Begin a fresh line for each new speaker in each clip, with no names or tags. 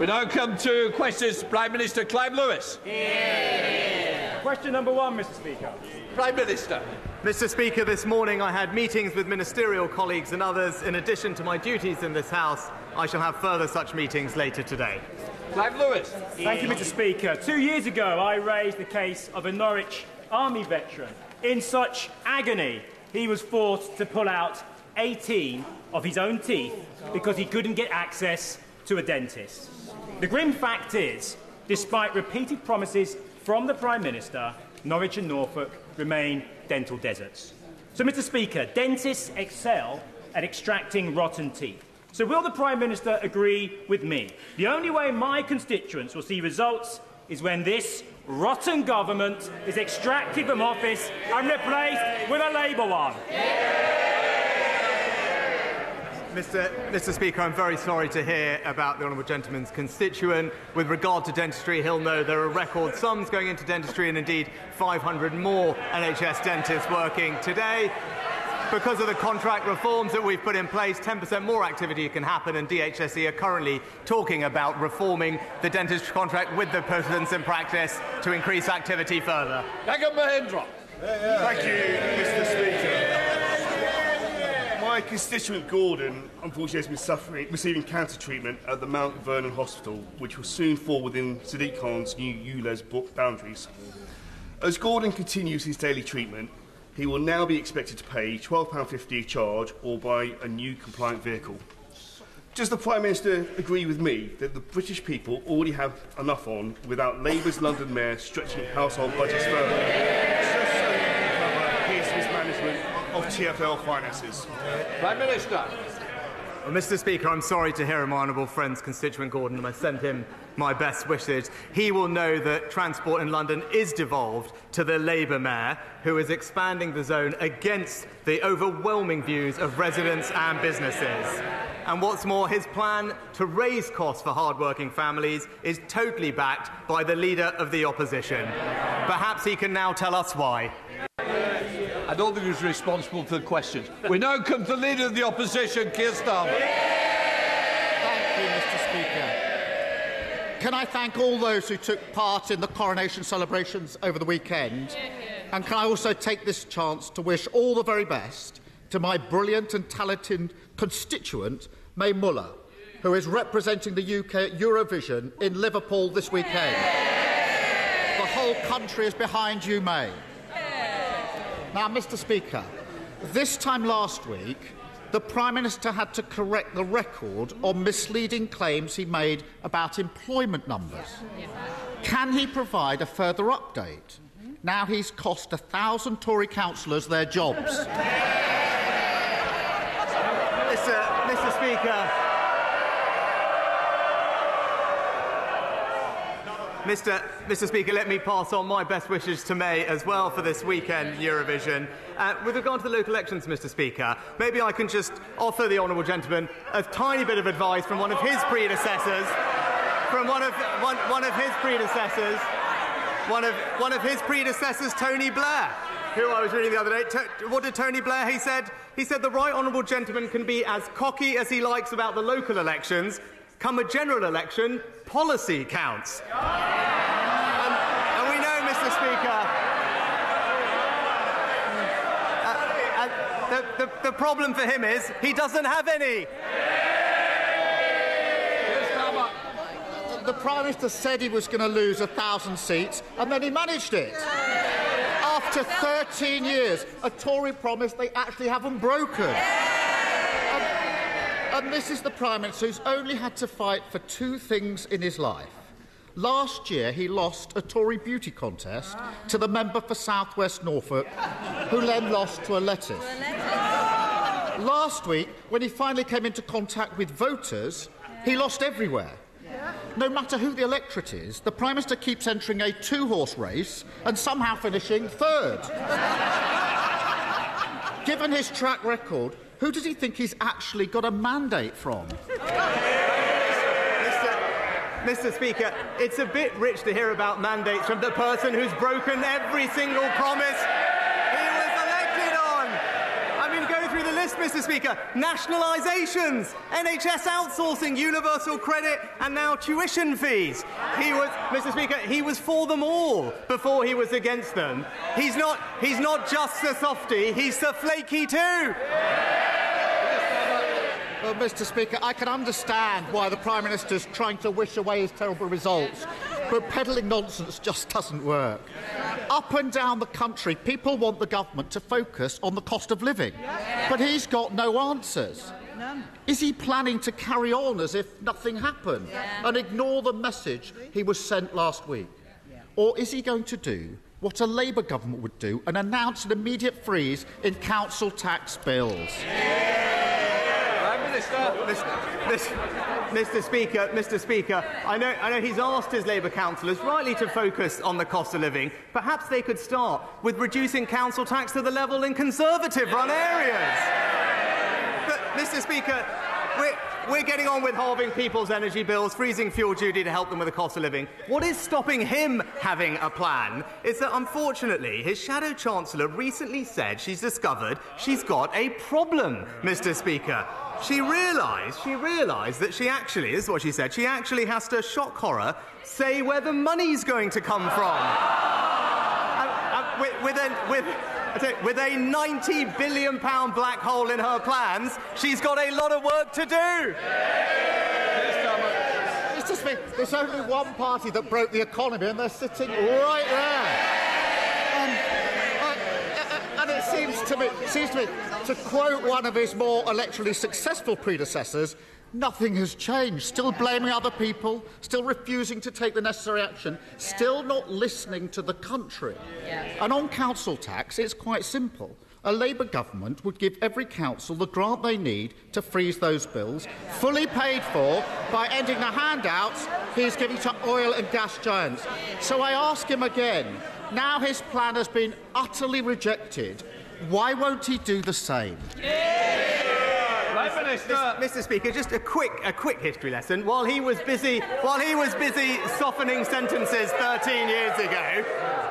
We now come to questions. Prime Minister Clive Lewis.
Question number one, Mr. Speaker.
Prime Minister.
Mr. Speaker, this morning I had meetings with ministerial colleagues and others. In addition to my duties in this House, I shall have further such meetings later today.
Clive Lewis.
Thank you, Mr. Speaker. Two years ago, I raised the case of a Norwich Army veteran. In such agony, he was forced to pull out 18 of his own teeth because he couldn't get access to a dentist. The grim fact is, despite repeated promises from the Prime Minister, Norwich and Norfolk remain dental deserts. So, Mr. Speaker, dentists excel at extracting rotten teeth. So, will the Prime Minister agree with me? The only way my constituents will see results is when this rotten government is extracted from office and replaced with a Labour one.
Mr. Mr. Speaker, I'm very sorry to hear about the honourable gentleman's constituent. With regard to dentistry, he'll know there are record sums going into dentistry and indeed 500 more NHS dentists working today. Because of the contract reforms that we've put in place, 10% more activity can happen, and DHSC are currently talking about reforming the dentistry contract with the persons in practice to increase activity further.
Gagan Mohindra.
Thank you, Mr. Speaker. My constituent Gordon, unfortunately, has been suffering, receiving cancer treatment at the Mount Vernon Hospital, which will soon fall within Sadiq Khan's new ULEZ boundaries. As Gordon continues his daily treatment, he will now be expected to pay £12.50 a charge or buy a new compliant vehicle. Does the Prime Minister agree with me that the British people already have enough on without Labour's London Mayor stretching household budgets further? Just so he can cover his mismanagement of TFL finances.
Prime Minister.
Well, Mr. Speaker, I'm sorry to hear of my honourable friend's constituent Gordon, and I send him my best wishes. He will know that transport in London is devolved to the Labour Mayor, who is expanding the zone against the overwhelming views of residents and businesses. And what's more, his plan to raise costs for hard-working families is totally backed by the leader of the opposition. Perhaps he can now tell us why.
I don't think he's responsible for the questions. We now come to the Leader of the Opposition, Keir Starmer.
Thank you, Mr. Speaker. Can I thank all those who took part in the coronation celebrations over the weekend? And can I also take this chance to wish all the very best to my brilliant and talented constituent, Mae Muller, who is representing the UK at Eurovision in Liverpool this weekend. The whole country is behind you, May. Now, Mr. Speaker, this time last week, the Prime Minister had to correct the record on misleading claims he made about employment numbers. Can he provide a further update? Now he's cost a thousand Tory councillors their jobs.
Mr. Mr. Speaker. Mr. Mr. Speaker, let me pass on my best wishes to Mae as well for this weekend Eurovision. Uh, with regard to the local elections, Mr. Speaker, maybe I can just offer the honourable gentleman a tiny bit of advice from one of his predecessors, from one of one, one of his predecessors, one of one of his predecessors, Tony Blair who I was reading the other day. What did Tony Blair? He said, he said the right honourable gentleman can be as cocky as he likes about the local elections. Come a general election, policy counts. And, and we know, Mr. Speaker. uh, uh, the, the, the problem for him is he doesn't have any.
The Prime Minister said he was going to lose a thousand seats, and then he managed it. After 13 years, a Tory promise they actually haven't broken. And, this is the Prime Minister who's only had to fight for two things in his life. Last year, he lost a Tory beauty contest to the member for South West Norfolk, who then lost to a lettuce. Last week, when he finally came into contact with voters, he lost everywhere. No matter who the electorate is, the Prime Minister keeps entering a two horse race and somehow finishing third. Given his track record, who does he think he's actually got a mandate from?
Mr. Speaker, it's a bit rich to hear about mandates from the person who's broken every single promise he was elected on. I mean, go through the list, Mr. Speaker, nationalisations, NHS outsourcing, universal credit, and now tuition fees. He was, Mr. Speaker, he was for them all before he was against them. He's not, he's not just the softy, he's the flaky too.
Well, Mr. Speaker, I can understand why the Prime Minister is trying to wish away his terrible results, but peddling nonsense just doesn't work. Up and down the country, people want the government to focus on the cost of living, but he's got no answers. Is he planning to carry on as if nothing happened and ignore the message he was sent last week? Or is he going to do what a Labour government would do and announce an immediate freeze in council tax bills?
Mr. Speaker, Mr. Speaker, I know, I know he's asked his Labour councillors rightly to focus on the cost of living. Perhaps they could start with reducing council tax to the level in Conservative-run areas. But, Mr. Speaker, we're, we're getting on with halving people's energy bills, freezing fuel duty to help them with the cost of living. What is stopping him having a plan is that, unfortunately, his shadow chancellor recently said she's discovered she's got a problem, Mr. Speaker. She realised, she realised that she actually, is what she said, she actually has to, shock horror, say where the money's going to come from. And- and with, with, a, with, you, with a 90 billion pound black hole in her plans, she's got a lot of work to do.
Mr. Speaker, there's only one party that broke the economy, and they're sitting right there. Um, I- and it seems to me, seems to me, to quote one of his more electorally successful predecessors, nothing has changed. Still blaming other people, still refusing to take the necessary action, still not listening to the country. And on council tax, it's quite simple. A Labour government would give every council the grant they need to freeze those bills, fully paid for by ending the handouts he's giving to oil and gas giants. So I ask him again now his plan has been utterly rejected, why won't he do the same?
Prime Minister.
Mr. Speaker, just a quick, a quick history lesson. While he was busy, while he was busy softening sentences 13 years ago,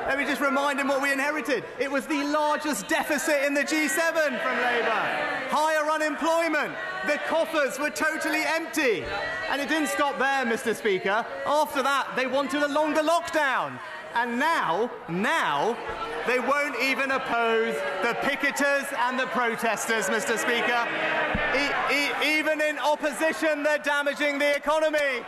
let me just remind him what we inherited. It was the largest deficit in the G7 from Labour. Higher unemployment. The coffers were totally empty. And it didn't stop there, Mr. Speaker. After that, they wanted a longer lockdown. And now, now, they won't even oppose the picketers and the protesters, Mr. Speaker. E- e- even in opposition, they're damaging the economy.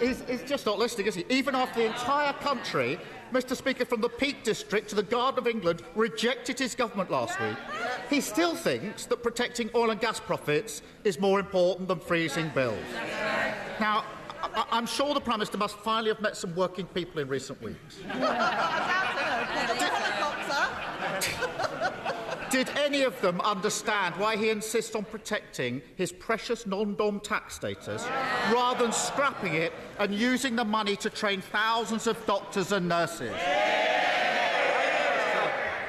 He's, he's just not listening, is he? Even after the entire country, Mr. Speaker, from the Peak District to the Garden of England, rejected his government last week, he still thinks that protecting oil and gas profits is more important than freezing bills. Now, I- I'm sure the Prime Minister must finally have met some working people in recent weeks. Did any of them understand why he insists on protecting his precious non-dom tax status rather than scrapping it and using the money to train thousands of doctors and nurses?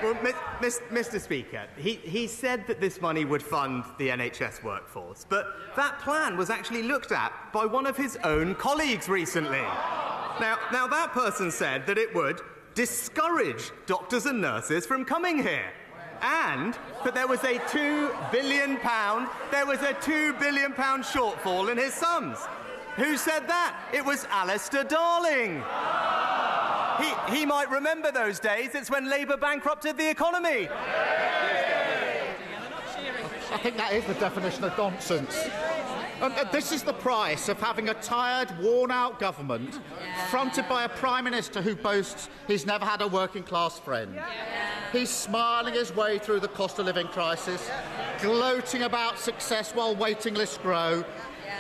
Well, Mr. Speaker, he, he said that this money would fund the NHS workforce, but that plan was actually looked at by one of his own colleagues recently. Now, now that person said that it would discourage doctors and nurses from coming here. And that there was a two billion pound, there was a two billion pound shortfall in his sums. Who said that? It was Alistair Darling. He, he might remember those days. It's when Labour bankrupted the economy.
I think that is the definition of nonsense. And uh, this is the price of having a tired, worn out government fronted by a Prime Minister who boasts he's never had a working class friend. He's smiling his way through the cost of living crisis, gloating about success while waiting lists grow.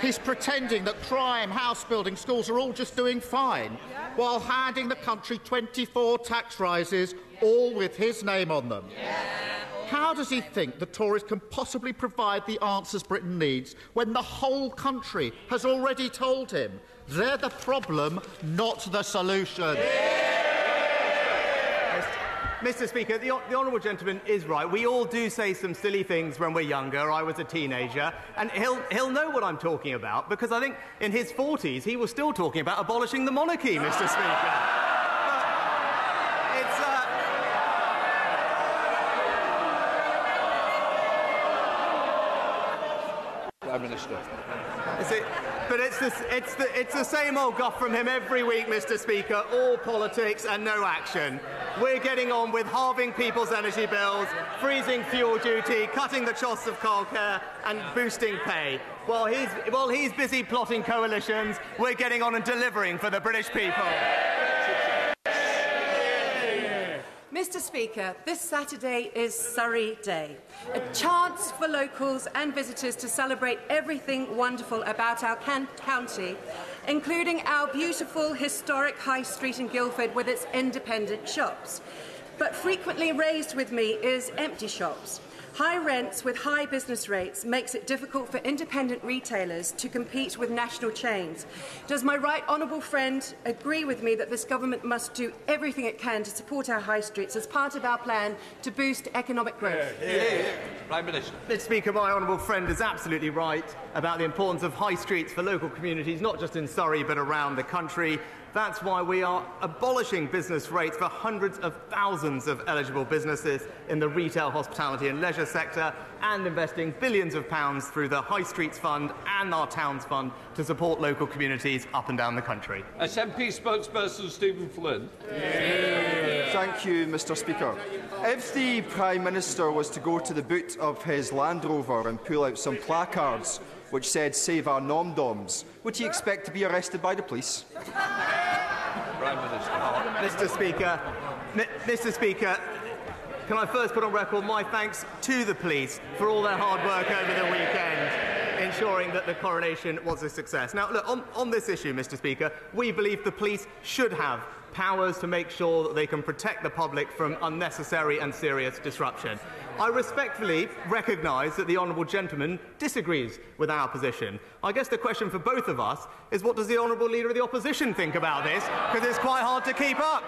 He's pretending that crime, house building, schools are all just doing fine, while handing the country 24 tax rises, all with his name on them. How does he think the Tories can possibly provide the answers Britain needs when the whole country has already told him they're the problem, not the solution?
Mr. Speaker, the, the Honourable Gentleman is right. We all do say some silly things when we're younger. I was a teenager. And he'll, he'll know what I'm talking about because I think in his 40s he was still talking about abolishing the monarchy, Mr. Speaker. But it's, uh,
Minister.
It, this, it's, the, it's the same old guff from him every week, Mr. Speaker. All politics and no action. We're getting on with halving people's energy bills, freezing fuel duty, cutting the costs of childcare, and boosting pay. While he's, while he's busy plotting coalitions, we're getting on and delivering for the British people.
Mr Speaker, this Saturday is Surrey Day, a chance for locals and visitors to celebrate everything wonderful about our county, including our beautiful historic High Street in Guildford with its independent shops. But frequently raised with me is empty shops. High rents with high business rates makes it difficult for independent retailers to compete with national chains. Does my right honourable friend agree with me that this government must do everything it can to support our high streets as part of our plan to boost economic growth?
Yeah, yeah, yeah. Prime Minister.
Mr Speaker, my honourable friend is absolutely right about the importance of high streets for local communities, not just in Surrey but around the country. That's why we are abolishing business rates for hundreds of thousands of eligible businesses in the retail, hospitality and leisure sector and investing billions of pounds through the High Streets Fund and our Towns Fund to support local communities up and down the country.
SNP spokesperson Stephen Flynn.
Yeah. Thank you, Mr Speaker. If the Prime Minister was to go to the boot of his Land Rover and pull out some placards which said save our non-doms, would he expect to be arrested by the police?
Mr Speaker, M Mr Speaker, can I first put on record my thanks to the police for all their hard work over the weekend ensuring that the coronation was a success. Now, look, on, on this issue, Mr Speaker, we believe the police should have powers to make sure that they can protect the public from unnecessary and serious disruption. I respectfully recognise that the Honourable Gentleman disagrees with our position. I guess the question for both of us is what does the Honourable Leader of the Opposition think about this? Because it's quite hard to keep up.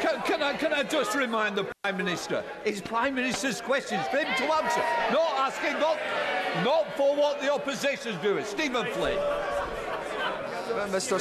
Can, can, I, can I just remind the Prime Minister? It's Prime Minister's questions for him to answer, not asking, not, not for what the opposition's doing. Stephen Flynn.
Uh, uh, Mr.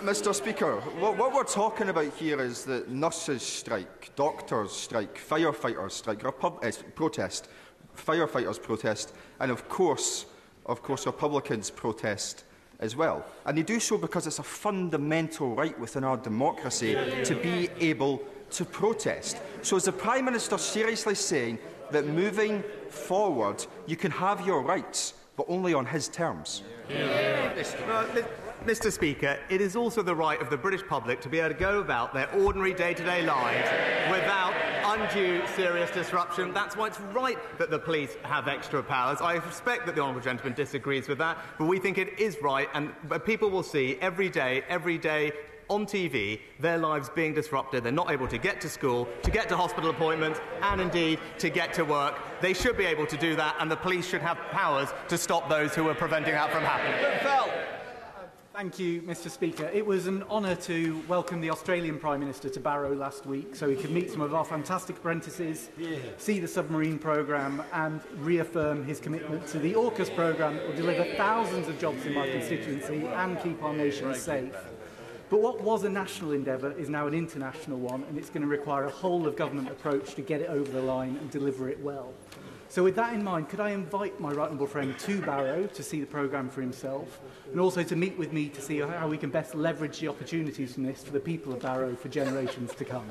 Mr. Speaker, what, what we're talking about here is that nurses strike, doctors strike, firefighters strike, Repub uh, eh, protest, firefighters protest, and of course, of course, Republicans protest as well. And they do so because it's a fundamental right within our democracy to be able to protest. So is the Prime Minister seriously saying that moving forward, you can have your rights, but only on his terms?
Yeah. Yeah. Mr Speaker, it is also the right of the British public to be able to go about their ordinary day-to-day lives without undue serious disruption. That's why it's right that the police have extra powers. I respect that the Honourable Gentleman disagrees with that, but we think it is right, and uh, people will see every day, every day, on TV, their lives being disrupted. They're not able to get to school, to get to hospital appointments, and indeed to get to work. They should be able to do that, and the police should have powers to stop those who are preventing that from happening.
Thank you, Mr Speaker. It was an honour to welcome the Australian Prime Minister to Barrow last week so he could meet some of our fantastic apprentices, yeah. see the submarine programme and reaffirm his commitment to the AUKUS programme that will deliver thousands of jobs in my constituency and keep our nation safe. But what was a national endeavour is now an international one and it's going to require a whole of government approach to get it over the line and deliver it well. So with that in mind, could I invite my right honourable friend to Barrow to see the programme for himself and also to meet with me to see how we can best leverage the opportunities from this for the people of Barrow for generations to come.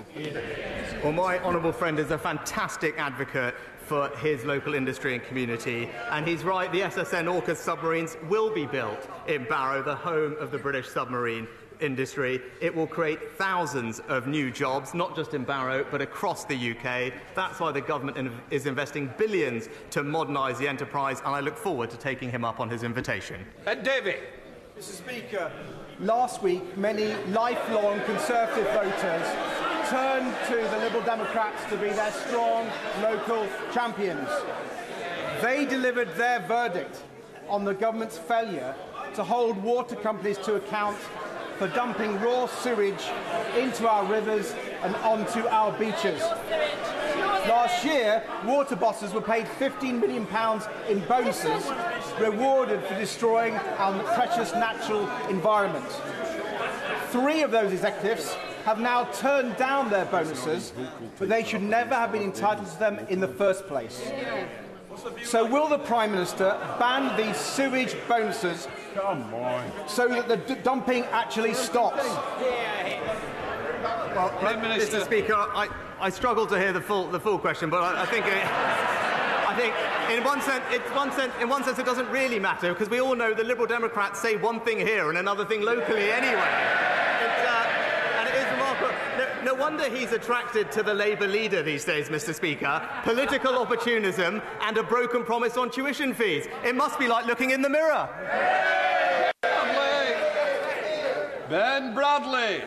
Well, my honourable friend is a fantastic advocate for his local industry and community. And he's right, the SSN AUKUS submarines will be built in Barrow, the home of the British submarine. Industry. It will create thousands of new jobs, not just in Barrow, but across the UK. That's why the government is investing billions to modernise the enterprise, and I look forward to taking him up on his invitation.
Ed Davey.
Mr Speaker, last week many lifelong Conservative voters turned to the Liberal Democrats to be their strong local champions. They delivered their verdict on the government's failure to hold water companies to account for dumping raw sewage into our rivers and onto our beaches. Last year, water bosses were paid £15 million in bonuses, rewarded for destroying our precious natural environment. Three of those executives have now turned down their bonuses, but they should never have been entitled to them in the first place.
So will the Prime Minister ban these sewage bonuses
Come on.
so that the d- dumping actually stops?
Well,
Prime Minister.
Mr. Speaker, I, I struggle to hear the full, the full question, but I, I think it, I think in one sense, it, one sense, in one sense, it doesn't really matter because we all know the Liberal Democrats say one thing here and another thing locally anyway. Uh, It's, uh, and it is remarkable. No, no wonder he's attracted to the Labour leader these days, Mr. Speaker. Political opportunism and a broken promise on tuition fees. It must be like looking in the mirror.
Bradley. Ben Bradley.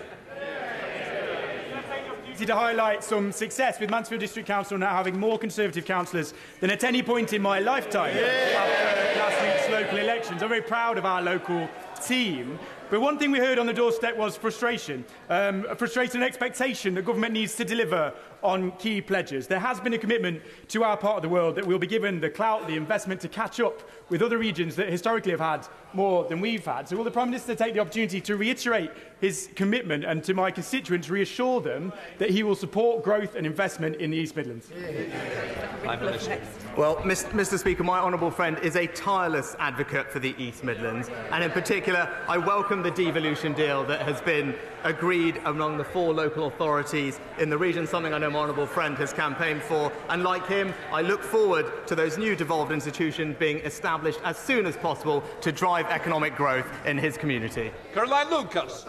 to highlight some success with Mansfield District Council now having more Conservative councillors than at any point in my lifetime after last week's local elections. I'm very proud of our local team. But one thing we heard on the doorstep was frustration, um, frustration and expectation that government needs to deliver on key pledges. There has been a commitment to our part of the world that we'll be given the clout, the investment to catch up with other regions that historically have had more than we've had. So will the Prime Minister take the opportunity to reiterate his commitment and to my constituents reassure them that he will support growth and investment in the East Midlands?
Well, Mr. Speaker, my honourable friend is a tireless advocate for the East Midlands, and in particular, I welcome the devolution deal that has been agreed among the four local authorities in the region, something I know my honourable friend has campaigned for. And like him, I look forward to those new devolved institutions being established as soon as possible to drive economic growth in his community.
Caroline Lucas.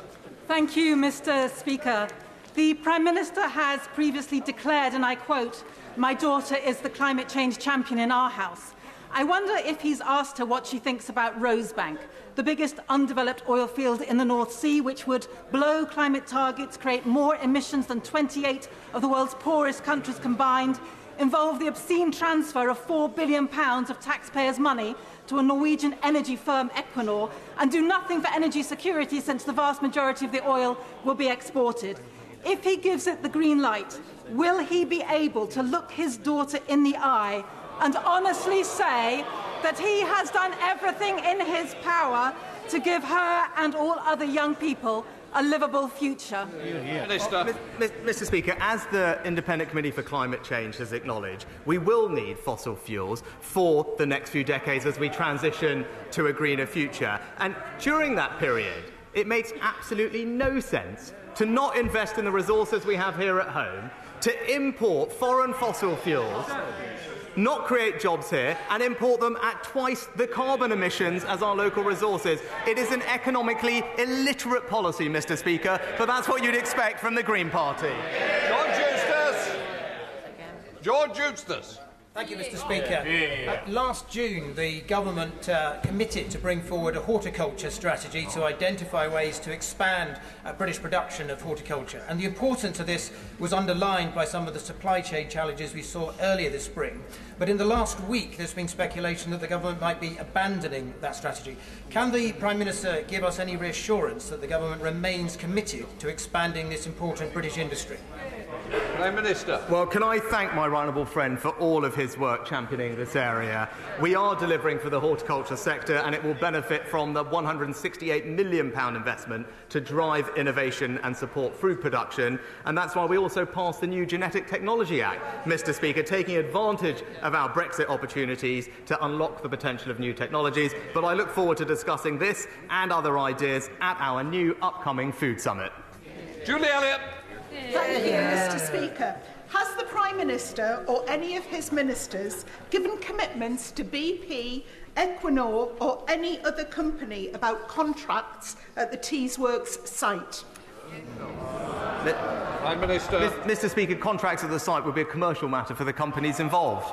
Thank you, Mr. Speaker. The Prime Minister has previously declared, and I quote, My daughter is the climate change champion in our house. I wonder if he's asked her what she thinks about Rosebank, the biggest undeveloped oil field in the North Sea, which would blow climate targets, create more emissions than 28 of the world's poorest countries combined, involve the obscene transfer of £4 billion of taxpayers' money to a Norwegian energy firm, Equinor, and do nothing for energy security since the vast majority of the oil will be exported. If he gives it the green light, will he be able to look his daughter in the eye and honestly say that he has done everything in his power to give her and all other young people a livable future?
Minister.
Mis- Mr. Speaker, as the Independent Committee for Climate Change has acknowledged, we will need fossil fuels for the next few decades as we transition to a greener future. And during that period, it makes absolutely no sense to not invest in the resources we have here at home, to import foreign fossil fuels not create jobs here and import them at twice the carbon emissions as our local resources. It is an economically illiterate policy, Mr. Speaker, but that's what you'd expect from the Green Party.
George Eustice. George Eustice.
Thank you, Mr. Speaker. Uh, last June, the government uh, committed to bring forward a horticulture strategy to identify ways to expand uh, British production of horticulture. And the importance of this was underlined by some of the supply chain challenges we saw earlier this spring. But in the last week, there's been speculation that the government might be abandoning that strategy. Can the Prime Minister give us any reassurance that the government remains committed to expanding this important British industry?
Prime Minister.
Well, can I thank my honourable friend for all of his work championing this area? We are delivering for the horticulture sector, and it will benefit from the £168 million investment to drive innovation and support food production. And that's why we also passed the new Genetic Technology Act, Mr. Speaker, taking advantage of our Brexit opportunities to unlock the potential of new technologies. But I look forward to discussing this and other ideas at our new upcoming Food Summit.
Julie Elliott.
Thank you, Mr Speaker. Has the Prime Minister or any of his ministers given commitments to BP, Equinor or any other company about contracts at the Teesworks site?
Prime Minister.
Mr Speaker, contracts at the site would be a commercial matter for the companies involved.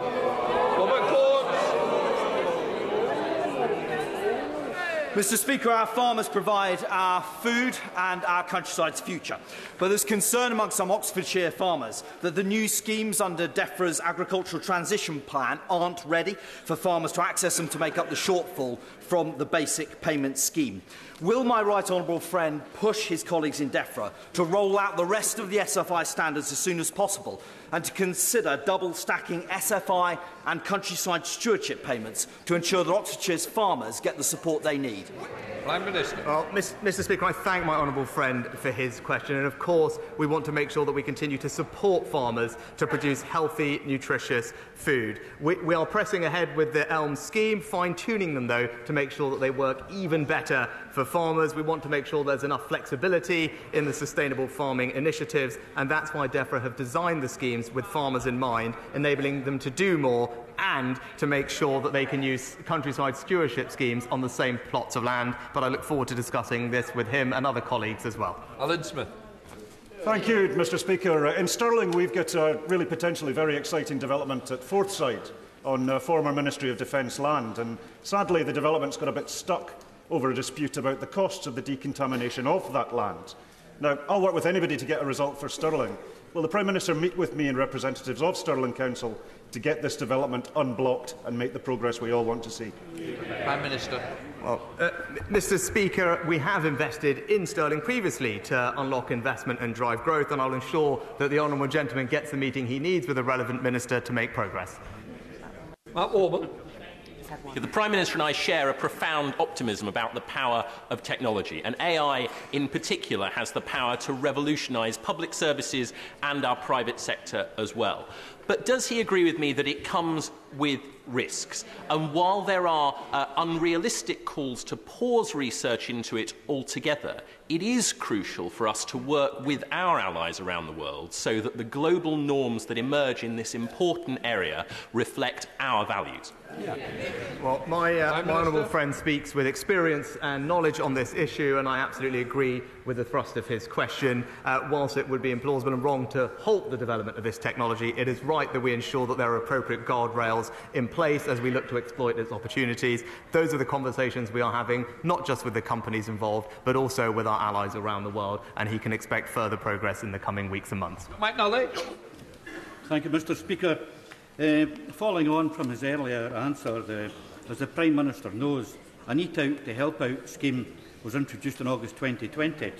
Well,
Mr. Speaker, our farmers provide our food and our countryside's future. But there's concern among some Oxfordshire farmers that the new schemes under DEFRA's agricultural transition plan aren't ready for farmers to access them to make up the shortfall from the basic payment scheme. Will my right honourable friend push his colleagues in DEFRA to roll out the rest of the SFI standards as soon as possible and to consider double stacking SFI and countryside stewardship payments to ensure that Oxfordshire's farmers get the support they need?
Prime Minister.
Well, Mr. Speaker, I thank my honourable friend for his question. And of course, we want to make sure that we continue to support farmers to produce healthy, nutritious food. We, we are pressing ahead with the ELM scheme, fine tuning them, though, to make sure that they work even better for farmers. We want to make sure there's enough flexibility in the sustainable farming initiatives. And that's why DEFRA have designed the schemes with farmers in mind, enabling them to do more and to make sure that they can use countryside stewardship schemes on the same plots of land. But I look forward to discussing this with him and other colleagues as well.
Alyn Smith.
Thank you, Mr Speaker. Uh, in Stirling, we've got a really potentially very exciting development at Forthside on uh, former Ministry of Defence land. And sadly, the development's got a bit stuck over a dispute about the costs of the decontamination of that land. Now, I'll work with anybody to get a result for Stirling. Will the Prime Minister meet with me and representatives of Stirling Council to get this development unblocked and make the progress we all want to see?
Prime Minister.
Well, uh, Mr Speaker, we have invested in Stirling previously to unlock investment and drive growth, and I'll ensure that the honourable gentleman gets the meeting he needs with the relevant minister to make progress.
Matt Warman.
The Prime Minister and I share a profound optimism about the power of technology, and AI in particular has the power to revolutionise public services and our private sector as well. But does he agree with me that it comes with risks? And while there are uh, unrealistic calls to pause research into it altogether, it is crucial for us to work with our allies around the world so that the global norms that emerge in this important area reflect our values.
Yeah. Well, my, uh, my honourable friend speaks with experience and knowledge on this issue, and I absolutely agree with the thrust of his question. Uh, whilst it would be implausible and wrong to halt the development of this technology, it is right that we ensure that there are appropriate guardrails in place as we look to exploit its opportunities. Those are the conversations we are having, not just with the companies involved, but also with our allies around the world, and he can expect further progress in the coming weeks and months.
Mike Nolly.
Thank you, Mr Speaker. Uh, following on from his earlier answer, the, as the Prime Minister knows, an Eat Out to Help Out scheme was introduced in August 2020,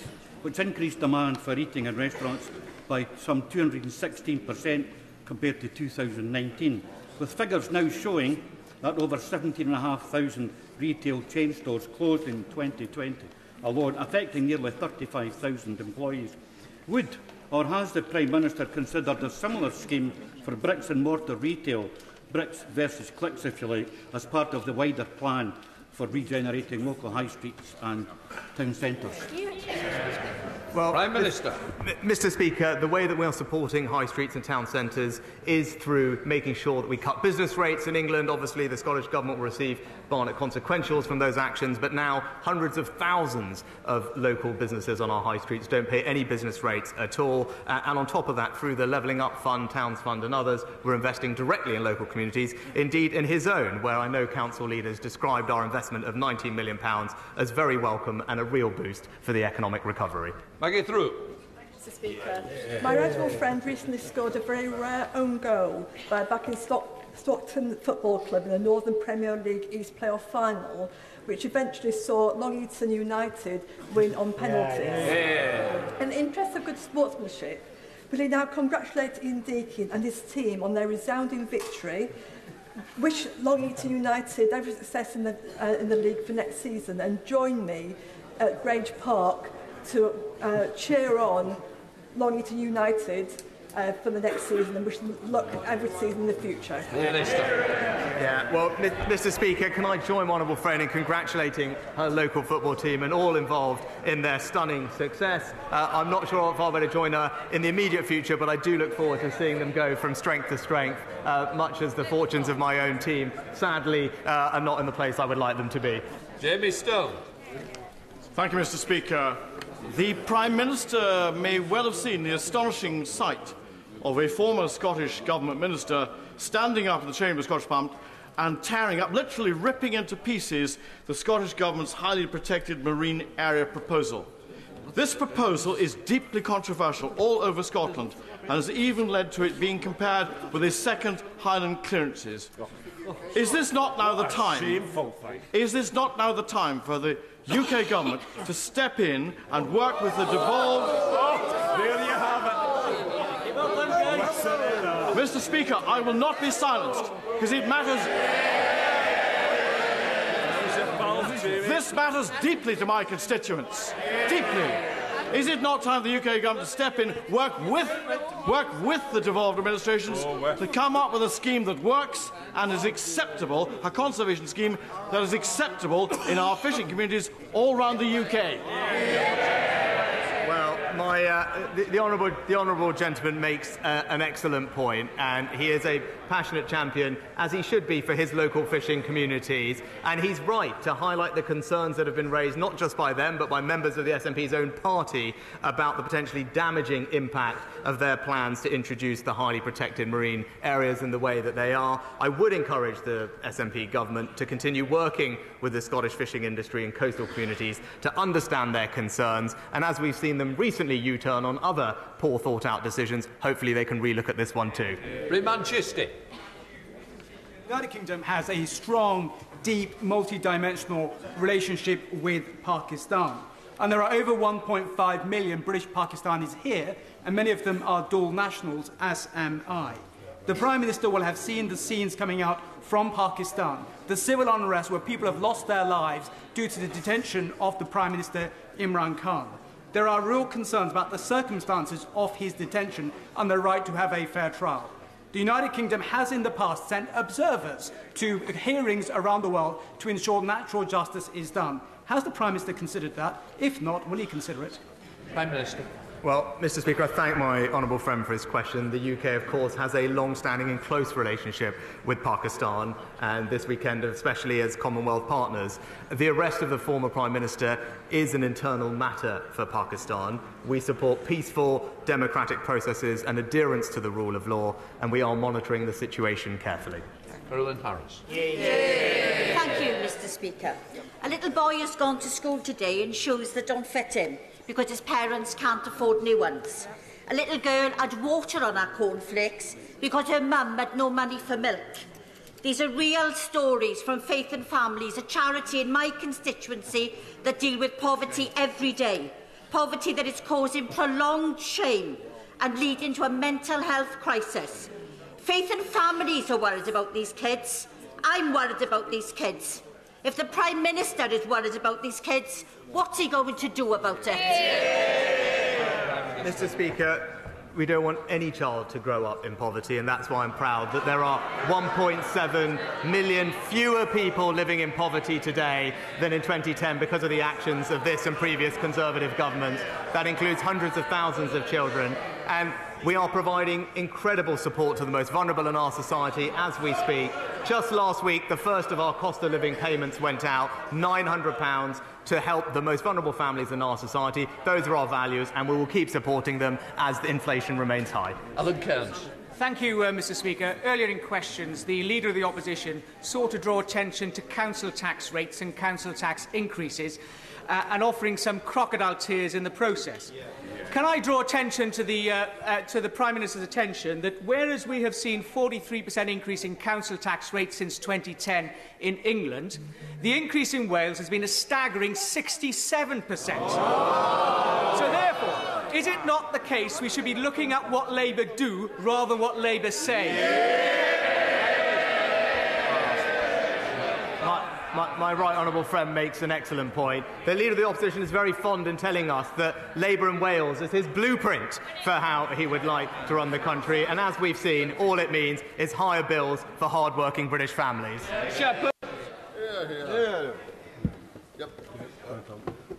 which increased demand for eating in restaurants by some 216% compared to 2019, with figures now showing that over 17,500 retail chain stores closed in 2020 alone, affecting nearly 35,000 employees. Would or has the Prime Minister considered a similar scheme for bricks and mortar retail, bricks versus clicks, if you like, as part of the wider plan for regenerating local high streets and town centres?
Well, Prime Minister. Mr Speaker, the way that we are supporting high streets and town centres is through making sure that we cut business rates. In England, obviously, the Scottish Government will receive carbonic consequentials from those actions, but now hundreds of thousands of local businesses on our high streets don't pay any business rates at all. Uh, and on top of that, through the Levelling Up Fund, Towns Fund, and others, we're investing directly in local communities, indeed in his own, where I know council leaders described our investment of £19 million as very welcome and a real boost for the economic recovery.
Maggie Through.
Mr Speaker. My yeah. yeah. yeah. My friend recently scored a very rare own goal by backing Stock Stockton Football Club in the Northern Premier League East playoff final, which eventually saw Long Eaton United win on penalties. Yeah, yeah. Yeah. In the interest of good sportsmanship, will he now congratulate Ian Deakin and his team on their resounding victory wish Long Eaton United every success in the, uh, in the league for next season and join me at Grange Park to uh, cheer on Long Eaton United uh, for the next season and wish them luck every season in the future.
Yeah, well, Mr Speaker, can I join my honourable friend in congratulating her local football team and all involved in their stunning success. Uh, I'm not sure if I'll be able to join her in the immediate future, but I do look forward to seeing them go from strength to strength, uh, much as the fortunes of my own team, sadly, uh, are not in the place I would like them to be.
Jamie Stone.
Thank you, Mr Speaker. The Prime Minister may well have seen the astonishing sight of a former Scottish Government minister standing up in the Chamber of Scottish Parliament and tearing up, literally ripping into pieces, the Scottish Government's highly protected marine area proposal. This proposal is deeply controversial all over Scotland and has even led to it being compared with a second Highland clearances. Is this not now the time? Is this not now the time for the UK government to step in and work with the devolved.
Oh, there you have it.
Mr. Speaker, I will not be silenced because it matters. This matters deeply to my constituents. Deeply. Is it not time for the UK government to step in, work with, work with the devolved administrations oh, to come up with a scheme that works and is acceptable, a conservation scheme that is acceptable in our fishing communities all around the UK?
My, uh, the, the, honourable, the honourable gentleman makes uh, an excellent point, and he is a passionate champion, as he should be, for his local fishing communities. And he's right to highlight the concerns that have been raised, not just by them, but by members of the SNP's own party, about the potentially damaging impact of their plans to introduce the highly protected marine areas in the way that they are. I would encourage the SNP government to continue working with the Scottish fishing industry and coastal communities to understand their concerns. And as we've seen them recently U turn on other poor thought out decisions, hopefully they can relook at this one too.
Manchester.
The United Kingdom has a strong, deep, multi-dimensional relationship with Pakistan. And there are over 1.5 million British Pakistanis here, and many of them are dual nationals, as am I. The Prime Minister will have seen the scenes coming out from Pakistan, the civil unrest where people have lost their lives due to the detention of the Prime Minister Imran Khan. There are real concerns about the circumstances of his detention and the right to have a fair trial. The United Kingdom has in the past sent observers to hearings around the world to ensure natural justice is done. Has the Prime Minister considered that? If not, will he consider it?
Prime Minister.
Well, Mr Speaker, I thank my honourable friend for his question. The UK, of course, has a long-standing and close relationship with Pakistan, and this weekend especially as Commonwealth partners. The arrest of the former Prime Minister is an internal matter for Pakistan. We support peaceful, democratic processes and adherence to the rule of law, and we are monitoring the situation carefully.
Carolyn Harris. Yay. Yay.
Thank you, Mr Speaker. A little boy has gone to school today and shoes that don't fit him. Because his parents can't afford new ones. A little girl had water on her cornflakes because her mum had no money for milk. These are real stories from Faith and Families, a charity in my constituency that deal with poverty every day. Poverty that is causing prolonged shame and leading to a mental health crisis. Faith and Families are worried about these kids. I'm worried about these kids. If the Prime Minister is worried about these kids, what's he going to do about it?
Mr. Speaker, we don't want any child to grow up in poverty, and that's why I'm proud that there are 1.7 million fewer people living in poverty today than in 2010 because of the actions of this and previous Conservative governments. That includes hundreds of thousands of children. And we are providing incredible support to the most vulnerable in our society as we speak. Just last week, the first of our cost of living payments went out, £900 to help the most vulnerable families in our society. Those are our values, and we will keep supporting them as the inflation remains high.
Alun Cairns.
Thank you, uh, Mr. Speaker. Earlier in questions, the Leader of the Opposition sought to draw attention to council tax rates and council tax increases uh, and offering some crocodile tears in the process. Yeah. Yeah. Can I draw attention to the, uh, uh, to the Prime Minister's attention that whereas we have seen 43% increase in council tax rates since 2010 in England, the increase in Wales has been a staggering 67%. Oh. So therefore, is it not the case we should be looking at what Labour do rather than what Labour say? Yeah.
My, my right honourable friend makes an excellent point. The Leader of the Opposition is very fond in telling us that Labour in Wales is his blueprint for how he would like to run the country. And as we've seen, all it means is higher bills for hard-working British families.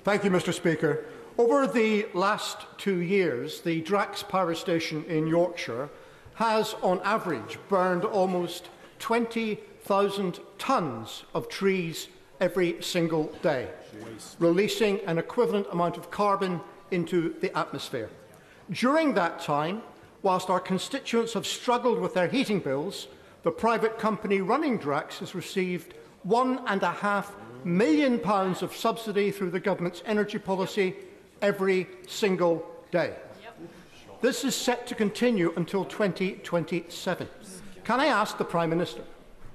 Thank you, Mr Speaker. Over the last two years, the Drax Power Station in Yorkshire has, on average, burned almost 20 1,000 tonnes of trees every single day, releasing an equivalent amount of carbon into the atmosphere. During that time, whilst our constituents have struggled with their heating bills, the private company running Drax has received one and a half million pounds of subsidy through the government's energy policy every single day. This is set to continue until 2027. Can I ask the Prime Minister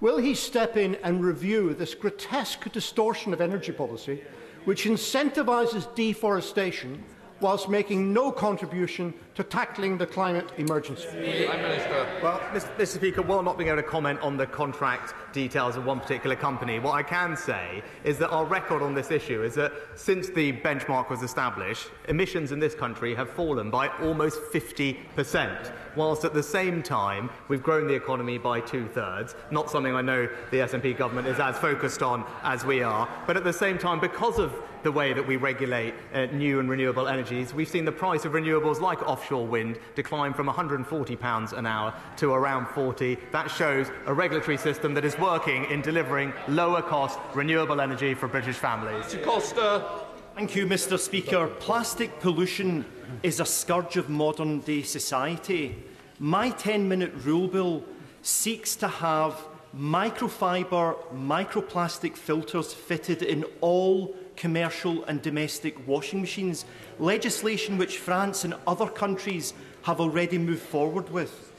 Will he step in and review this grotesque distortion of energy policy, which incentivises deforestation whilst making no contribution to tackling the climate emergency.
Prime Minister. Well, Mr. Speaker, while not being able to comment on the contract details of one particular company, what I can say is that our record on this issue is that since the benchmark was established, emissions in this country have fallen by almost 50%, whilst at the same time we've grown the economy by two-thirds, not something I know the SNP government is as focused on as we are, but at the same time, because of the way that we regulate uh, new and renewable energies, we've seen the price of renewables like offshore wind decline from £140 an hour to around 40. That shows a regulatory system that is working in delivering lower cost renewable energy for British families.
Mr Costa.
Thank you, Mr Speaker. Plastic pollution is a scourge of modern day society. My 10 minute rule bill seeks to have microfiber microplastic filters fitted in all commercial and domestic washing machines, legislation which France and other countries have already moved forward with.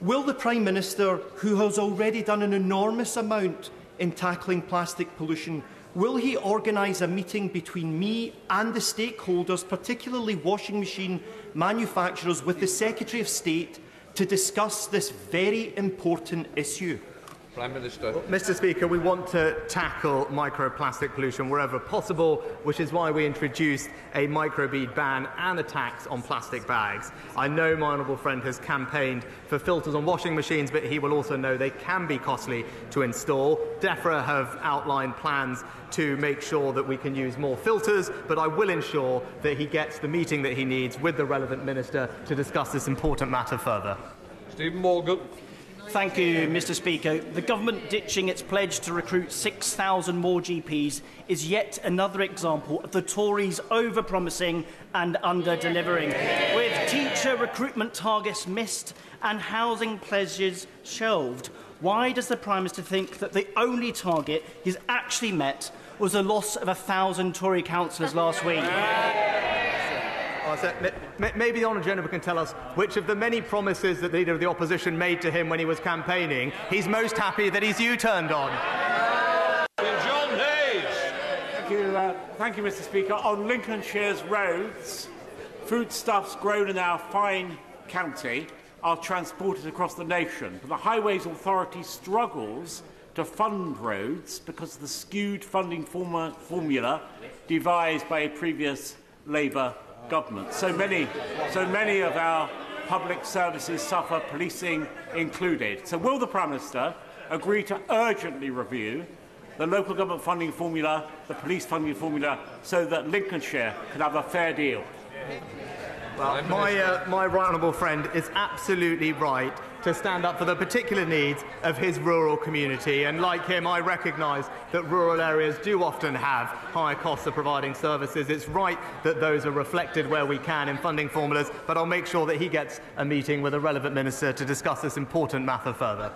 Will the Prime Minister, who has already done an enormous amount in tackling plastic pollution, will he organise a meeting between me and the stakeholders, particularly washing machine manufacturers, with the Secretary of State to discuss this very important issue?
Prime Minister. Well, Mr Speaker, we want to tackle microplastic pollution wherever possible, which is why we introduced a microbead ban and a tax on plastic bags. I know my honourable friend has campaigned for filters on washing machines, but he will also know they can be costly to install. DEFRA have outlined plans to make sure that we can use more filters, but I will ensure that he gets the meeting that he needs with the relevant minister to discuss this important matter further.
Stephen Morgan.
Thank you, Mr. Speaker. The government ditching its pledge to recruit 6,000 more GPs is yet another example of the Tories over-promising and under-delivering, with teacher recruitment targets missed and housing pledges shelved. Why does the Prime Minister think that the only target he's actually met was the loss of a thousand Tory councillors last week?
Maybe the Honourable Gentleman can tell us which of the many promises that the Leader of the Opposition made to him when he was campaigning he's most happy that he's U-turned on.
John Hayes.
Thank you, uh, thank you, Mr Speaker. On Lincolnshire's roads, foodstuffs grown in our fine county are transported across the nation. But the Highways Authority struggles to fund roads because of the skewed funding formula devised by a previous Labour government. So many, so many of our public services suffer, policing included. So will the Prime Minister agree to urgently review the local government funding formula, the police funding formula, so that Lincolnshire can have a fair deal?
Well, my, uh, my right honourable friend is absolutely right to stand up for the particular needs of his rural community. And like him, I recognise that rural areas do often have higher costs of providing services. It's right that those are reflected where we can in funding formulas, but I'll make sure that he gets a meeting with a relevant minister to discuss this important matter further.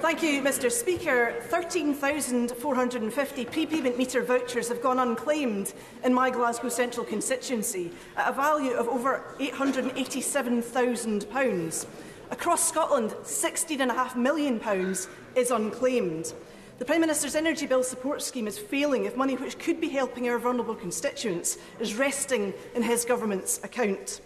Thank you, Mr Speaker. 13,450 prepayment meter vouchers have gone unclaimed in my Glasgow Central constituency at a value of over £887,000. Across Scotland, £16.5 million is unclaimed. The Prime Minister's Energy Bill support scheme is failing if money which could be helping our vulnerable constituents is resting in his government's account.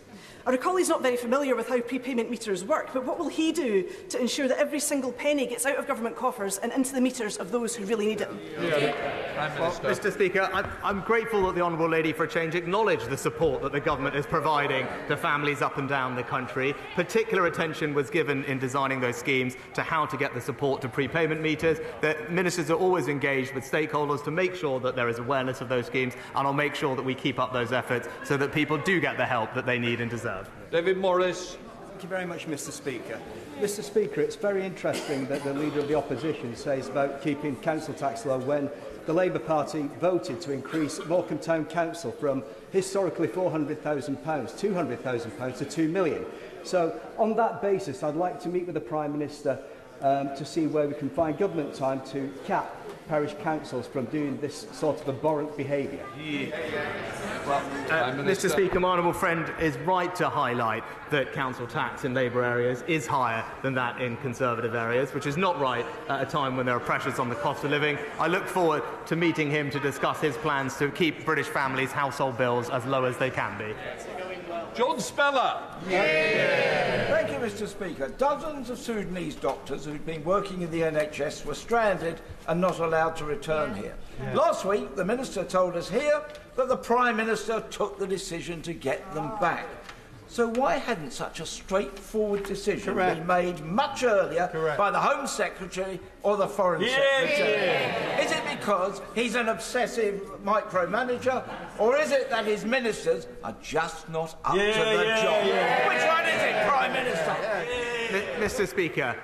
I recall he's not very familiar with how prepayment meters work, but what will he do to ensure that every single penny gets out of government coffers and into the meters of those who really need it?
Yeah. Well, Mr Speaker, I'm, I'm grateful that the Honourable Lady for a Change acknowledged the support that the government is providing to families up and down the country. Particular attention was given in designing those schemes to how to get the support to prepayment meters. The ministers are always engaged with stakeholders to make sure that there is awareness of those schemes, and I'll make sure that we keep up those efforts so that people do get the help that they need and deserve. have.
David Morris.
Thank you very much, Mr Speaker. Mr Speaker, it's very interesting that the Leader of the Opposition says about keeping council tax low when the Labour Party voted to increase Morecambe Town Council from historically £400,000, £200,000 to £2 million. So on that basis, I'd like to meet with the Prime Minister um, to see where we can find government time to cap parish councils from doing this sort of abhorrent behaviour? Yeah.
Well, uh, Mr Speaker, my honourable friend is right to highlight that council tax in Labour areas is higher than that in Conservative areas, which is not right at a time when there are pressures on the cost of living. I look forward to meeting him to discuss his plans to keep British families' household bills as low as they can be.
John Spellar.
Thank you, Mr. Speaker. Dozens of Sudanese doctors who'd been working in the NHS were stranded and not allowed to return here.
Yeah.
Last week, the Minister told us here that the Prime Minister took the decision to get them back. So why hadn't such a straightforward decision
Correct.
been made much earlier
Correct.
by the Home Secretary or the Foreign
Yeah,
Secretary?
yeah.
Is it because he's an obsessive micromanager, or is it that his ministers are just not up
Yeah,
to the
yeah,
job?
yeah.
Which one is it, Prime Minister?
Mr. Speaker,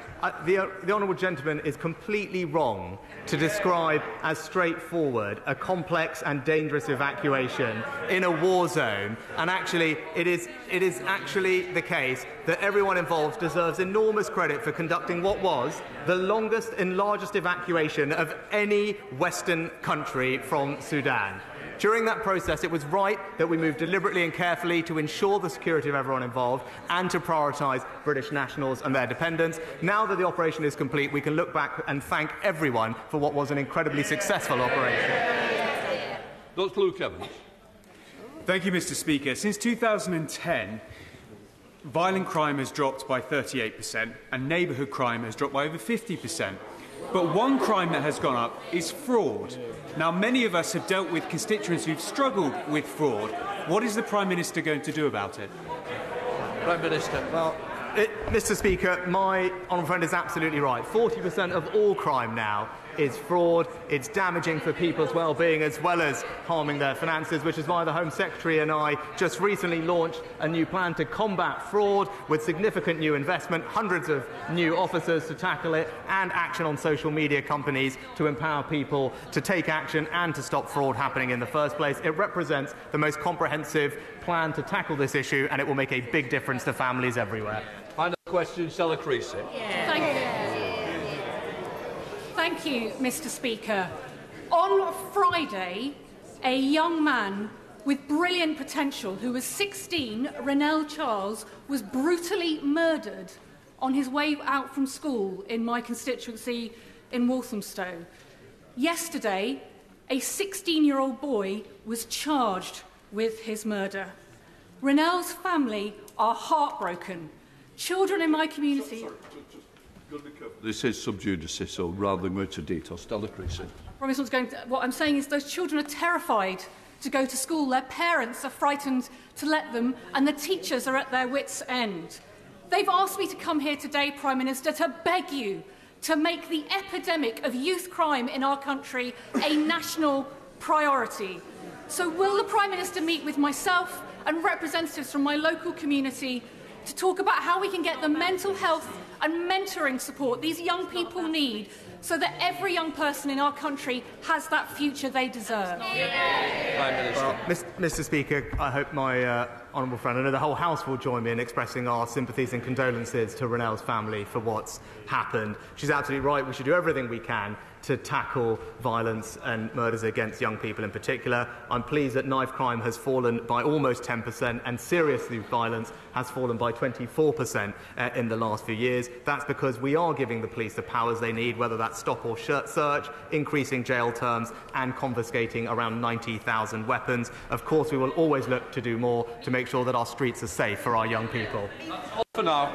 the, the honourable gentleman is completely wrong to describe as straightforward a complex and dangerous evacuation in a war zone. And actually, it is, it is actually the case that everyone involved deserves enormous credit for conducting what was the longest and largest evacuation of any Western country from Sudan. During that process, it was right that we moved deliberately and carefully to ensure the security of everyone involved and to prioritise British nationals and their dependents. Now that the operation is complete, we can look back and thank everyone for what was an incredibly successful operation.
Dr. Luke Evans.
Thank you, Mr. Speaker. Since 2010, violent crime has dropped by 38% and neighbourhood crime has dropped by over 50%. But one crime that has gone up is fraud. Now, many of us have dealt with constituents who've struggled with fraud. What is the Prime Minister going to do about it?
Prime Minister. Well, it, Mr. Speaker, my honourable friend is absolutely right. 40% of all crime now is fraud. It's damaging for people's well-being as well as harming their finances, which is why the Home Secretary and I just recently launched a new plan to combat fraud with significant new investment, hundreds of new officers to tackle it, and action on social media companies to empower people to take action and to stop fraud happening in the first place. It represents the most comprehensive plan to tackle this issue, and it will make a big difference to families everywhere.
Final question, Stella Creasy.
Thank Thank you, Mr. Speaker. On Friday, a young man with brilliant potential who was 16, Renell Charles, was brutally murdered on his way out from school in my constituency in Walthamstow. Yesterday, a 16 year old boy was charged with his murder. Renell's family are heartbroken. Children in my community.
This is sub judice, so rather than go into detail, Stella Creasy.
what's going to, what I'm saying is those children are terrified to go to school. Their parents are frightened to let them, and the teachers are at their wits' end. They've asked me to come here today, Prime Minister, to beg you to make the epidemic of youth crime in our country a national priority. So, will the Prime Minister meet with myself and representatives from my local community to talk about how we can get the mental health and mentoring support these young people need so that every young person in our country has that future they deserve?
Well, Mr. Speaker, I hope my uh, honourable friend, I know the whole House will join me in expressing our sympathies and condolences to Renell's family for what's happened. She's absolutely right. We should do everything we can to tackle violence and murders against young people in particular. I'm pleased that knife crime has fallen by almost 10% and serious youth violence has fallen by 24% uh, in the last few years. That's because we are giving the police the powers they need, whether that's stop or search, increasing jail terms, and confiscating around 90,000 weapons. Of course, we will always look to do more to make sure that our streets are safe for our young people.
For now.